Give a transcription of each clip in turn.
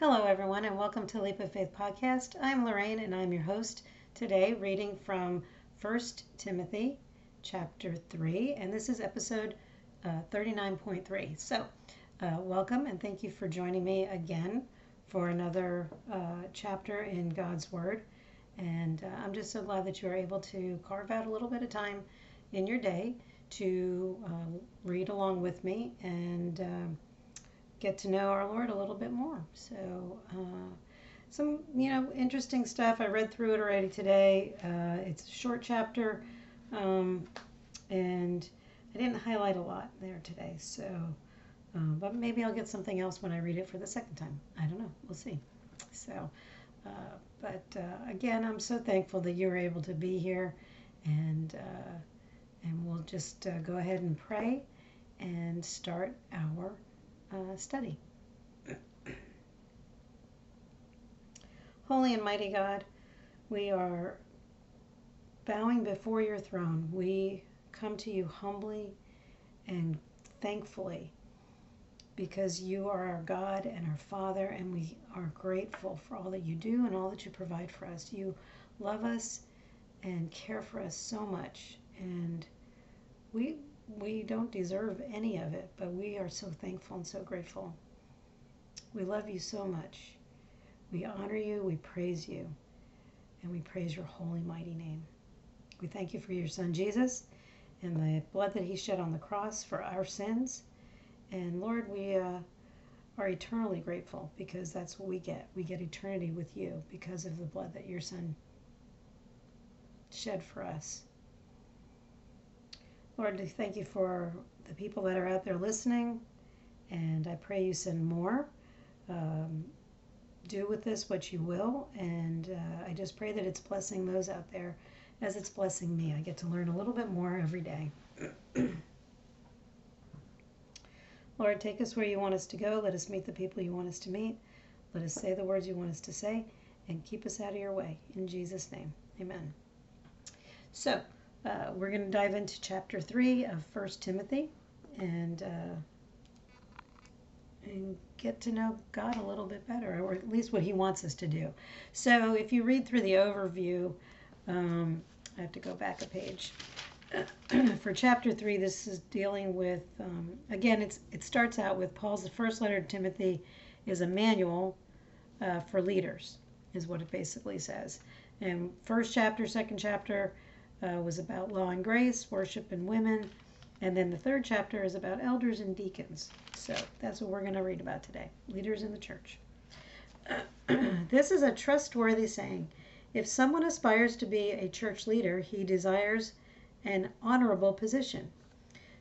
Hello, everyone, and welcome to Leap of Faith podcast. I'm Lorraine, and I'm your host today, reading from 1 Timothy chapter 3, and this is episode uh, 39.3. So, uh, welcome, and thank you for joining me again for another uh, chapter in God's Word. And uh, I'm just so glad that you are able to carve out a little bit of time in your day to uh, read along with me and um, get to know our Lord a little bit more. So, uh, some you know interesting stuff. I read through it already today. Uh, it's a short chapter, um, and I didn't highlight a lot there today. So, um, but maybe I'll get something else when I read it for the second time. I don't know. We'll see. So, uh, but uh, again, I'm so thankful that you were able to be here, and uh, and we'll just uh, go ahead and pray and start our uh, study. Holy and mighty God, we are bowing before your throne. We come to you humbly and thankfully because you are our God and our Father, and we are grateful for all that you do and all that you provide for us. You love us and care for us so much, and we we don't deserve any of it, but we are so thankful and so grateful. We love you so much. We honor you, we praise you, and we praise your holy, mighty name. We thank you for your son Jesus and the blood that he shed on the cross for our sins. And Lord, we uh, are eternally grateful because that's what we get. We get eternity with you because of the blood that your son shed for us. Lord, thank you for the people that are out there listening, and I pray you send more. Um, do with this what you will, and uh, I just pray that it's blessing those out there as it's blessing me. I get to learn a little bit more every day. Lord, take us where you want us to go. Let us meet the people you want us to meet. Let us say the words you want us to say, and keep us out of your way. In Jesus' name, amen. So, uh, we're going to dive into chapter 3 of First Timothy and, uh, and get to know God a little bit better, or at least what He wants us to do. So if you read through the overview, um, I have to go back a page. For chapter 3, this is dealing with, um, again, it's, it starts out with Paul's the first letter to Timothy is a manual uh, for leaders, is what it basically says. And first chapter, second chapter, uh, was about law and grace, worship and women. And then the third chapter is about elders and deacons. So that's what we're going to read about today leaders in the church. this is a trustworthy saying. If someone aspires to be a church leader, he desires an honorable position.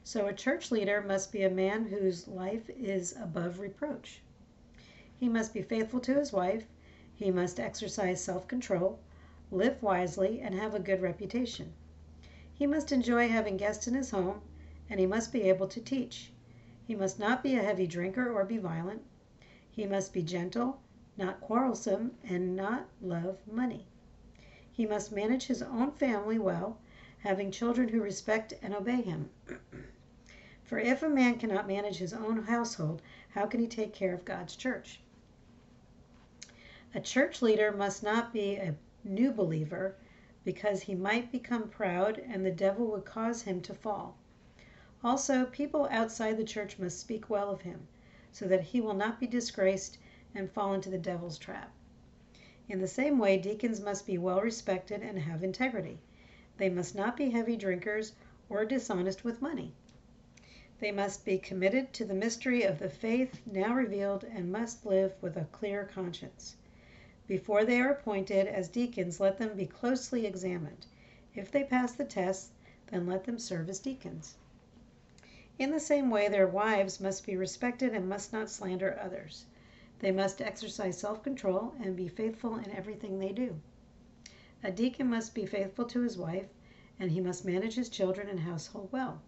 So a church leader must be a man whose life is above reproach. He must be faithful to his wife. He must exercise self control live wisely, and have a good reputation. He must enjoy having guests in his home, and he must be able to teach. He must not be a heavy drinker or be violent. He must be gentle, not quarrelsome, and not love money. He must manage his own family well, having children who respect and obey him. For if a man cannot manage his own household, how can he take care of God's church? A church leader must not be a new believer because he might become proud and the devil would cause him to fall. Also, people outside the church must speak well of him so that he will not be disgraced and fall into the devil's trap. In the same way, deacons must be well respected and have integrity. They must not be heavy drinkers or dishonest with money. They must be committed to the mystery of the faith now revealed and must live with a clear conscience. Before they are appointed as deacons, let them be closely examined. If they pass the test, then let them serve as deacons. In the same way, their wives must be respected and must not slander others. They must exercise self control and be faithful in everything they do. A deacon must be faithful to his wife, and he must manage his children and household well.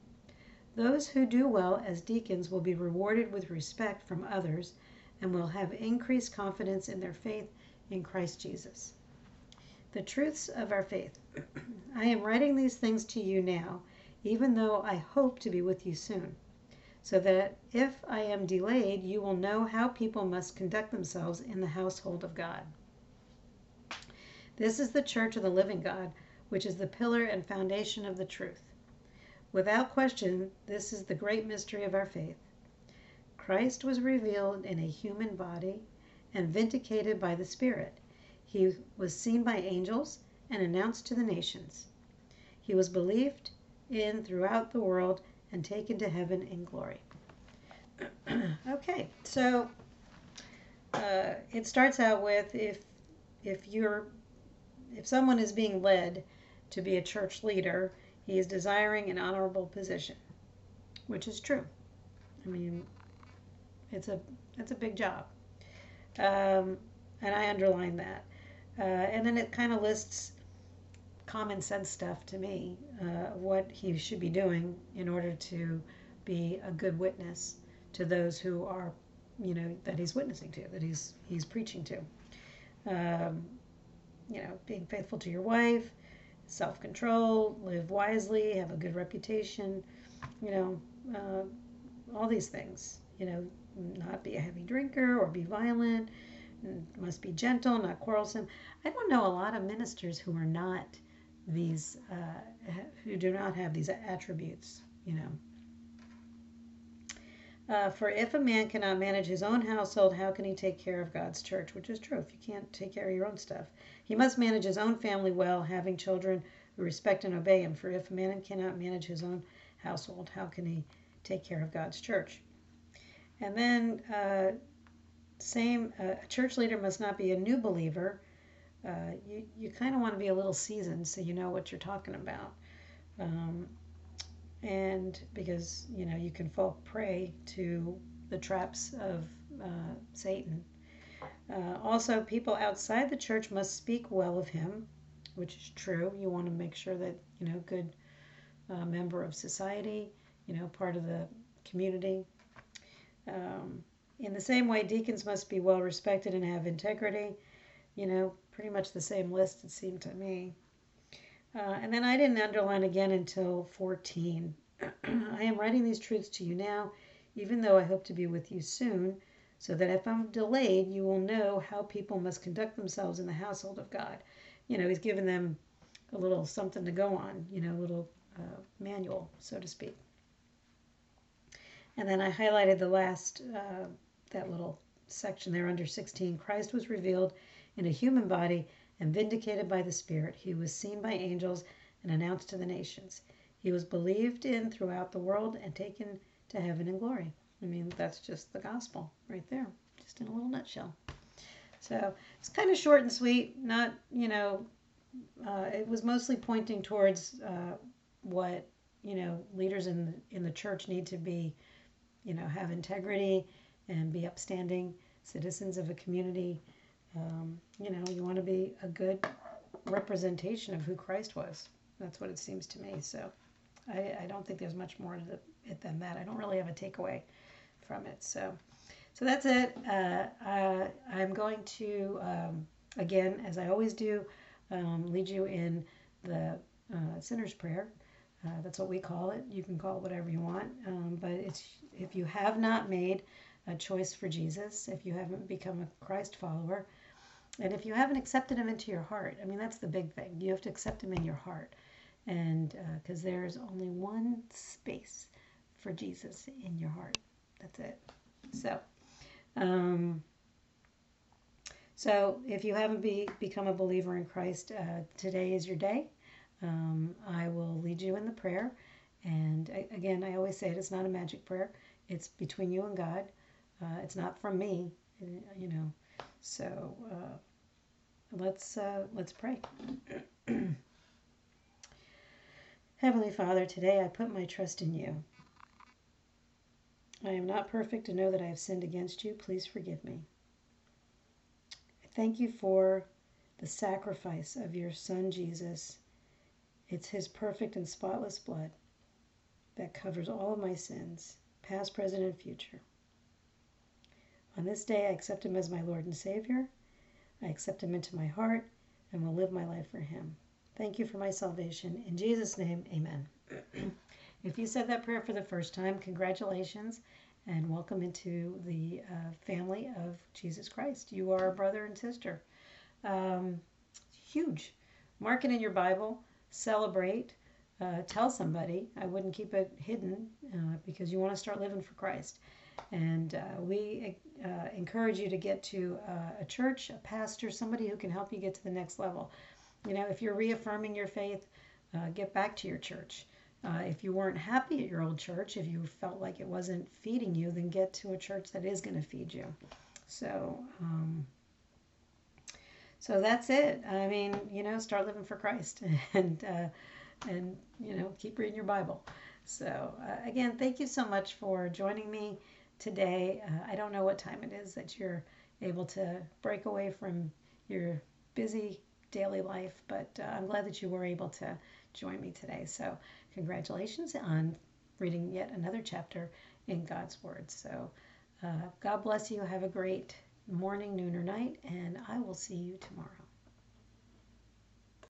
Those who do well as deacons will be rewarded with respect from others and will have increased confidence in their faith in Christ Jesus. The truths of our faith. I am writing these things to you now, even though I hope to be with you soon. so that if I am delayed, you will know how people must conduct themselves in the household of God. This is the church of the living God, which is the pillar and foundation of the truth. Without question, this is the great mystery of our faith. Christ was revealed in a human body and vindicated by the Spirit. He was seen by angels and announced to the nations. He was believed in throughout the world and taken to heaven in glory. okay, so uh, it starts out with if if you're if someone is being led to be a church leader, he is desiring an honorable position, which is true. I mean, it's a it's a big job, um, and I underline that. Uh, and then it kind of lists common sense stuff to me, uh, what he should be doing in order to be a good witness to those who are, you know, that he's witnessing to, that he's he's preaching to. Um, you know, being faithful to your wife, self-control, live wisely, have a good reputation, you know, uh, all these things. You know, not be a heavy drinker or be violent. Must be gentle, not quarrelsome. I don't know a lot of ministers who are not these, uh, who do not have these attributes. You know. Uh, for if a man cannot manage his own household, how can he take care of God's church? Which is true. If you can't take care of your own stuff, he must manage his own family well, having children who respect and obey him. For if a man cannot manage his own household, how can he take care of God's church? And then, uh, same, uh, a church leader must not be a new believer. Uh, you you kind of want to be a little seasoned so you know what you're talking about. Um, and because you know you can fall prey to the traps of uh, Satan. Uh, also, people outside the church must speak well of him, which is true. You want to make sure that you know good uh, member of society, you know, part of the community. Um, in the same way, deacons must be well respected and have integrity. You know, pretty much the same list it seemed to me. Uh, and then I didn't underline again until 14. I am writing these truths to you now, even though I hope to be with you soon, so that if I'm delayed, you will know how people must conduct themselves in the household of God. You know, he's given them a little something to go on, you know, a little uh, manual, so to speak. And then I highlighted the last, uh, that little section there under 16. Christ was revealed in a human body and vindicated by the Spirit. He was seen by angels and announced to the nations. He was believed in throughout the world and taken to heaven in glory. I mean, that's just the gospel right there, just in a little nutshell. So it's kind of short and sweet. Not, you know, uh, it was mostly pointing towards uh, what you know leaders in the, in the church need to be, you know, have integrity and be upstanding citizens of a community um, you know, you want to be a good representation of who Christ was. That's what it seems to me. So I, I don't think there's much more to it than that. I don't really have a takeaway from it. So, so that's it. Uh, I'm going to, um, again, as I always do, um, lead you in the uh, sinner's prayer. Uh, that's what we call it. You can call it whatever you want. Um, but it's if you have not made a choice for Jesus, if you haven't become a Christ follower, and if you haven't accepted him into your heart, I mean, that's the big thing. You have to accept him in your heart. And because uh, there's only one space for Jesus in your heart. That's it. So, um, so if you haven't be, become a believer in Christ, uh, today is your day. Um, I will lead you in the prayer. And I, again, I always say it, it's not a magic prayer. It's between you and God. Uh, it's not from me, you know. So uh, let's uh, let's pray. Heavenly Father, today I put my trust in you. I am not perfect and know that I have sinned against you. Please forgive me. I thank you for the sacrifice of your Son Jesus. It's his perfect and spotless blood that covers all of my sins, past, present, and future. On this day, I accept him as my Lord and Savior. I accept him into my heart and will live my life for him. Thank you for my salvation. In Jesus' name, amen. If you said that prayer for the first time, congratulations and welcome into the uh, family of Jesus Christ. You are a brother and sister. Um, huge. Mark it in your Bible, celebrate, uh, tell somebody. I wouldn't keep it hidden uh, because you want to start living for Christ. And uh, we uh, encourage you to get to uh, a church, a pastor, somebody who can help you get to the next level. You know, if you're reaffirming your faith, uh, get back to your church. If you weren't happy at your old church, if you felt like it wasn't feeding you, then get to a church that is going to feed you. So, um, so that's it. I mean, you know, start living for Christ and uh, and you know, keep reading your Bible. So uh, again, thank you so much for joining me today. Uh, I don't know what time it is that you're able to break away from your busy daily life, but uh, I'm glad that you were able to join me today. So congratulations on reading yet another chapter in God's Word. So, uh, God bless you. Have a great morning, noon, or night, and I will see you tomorrow.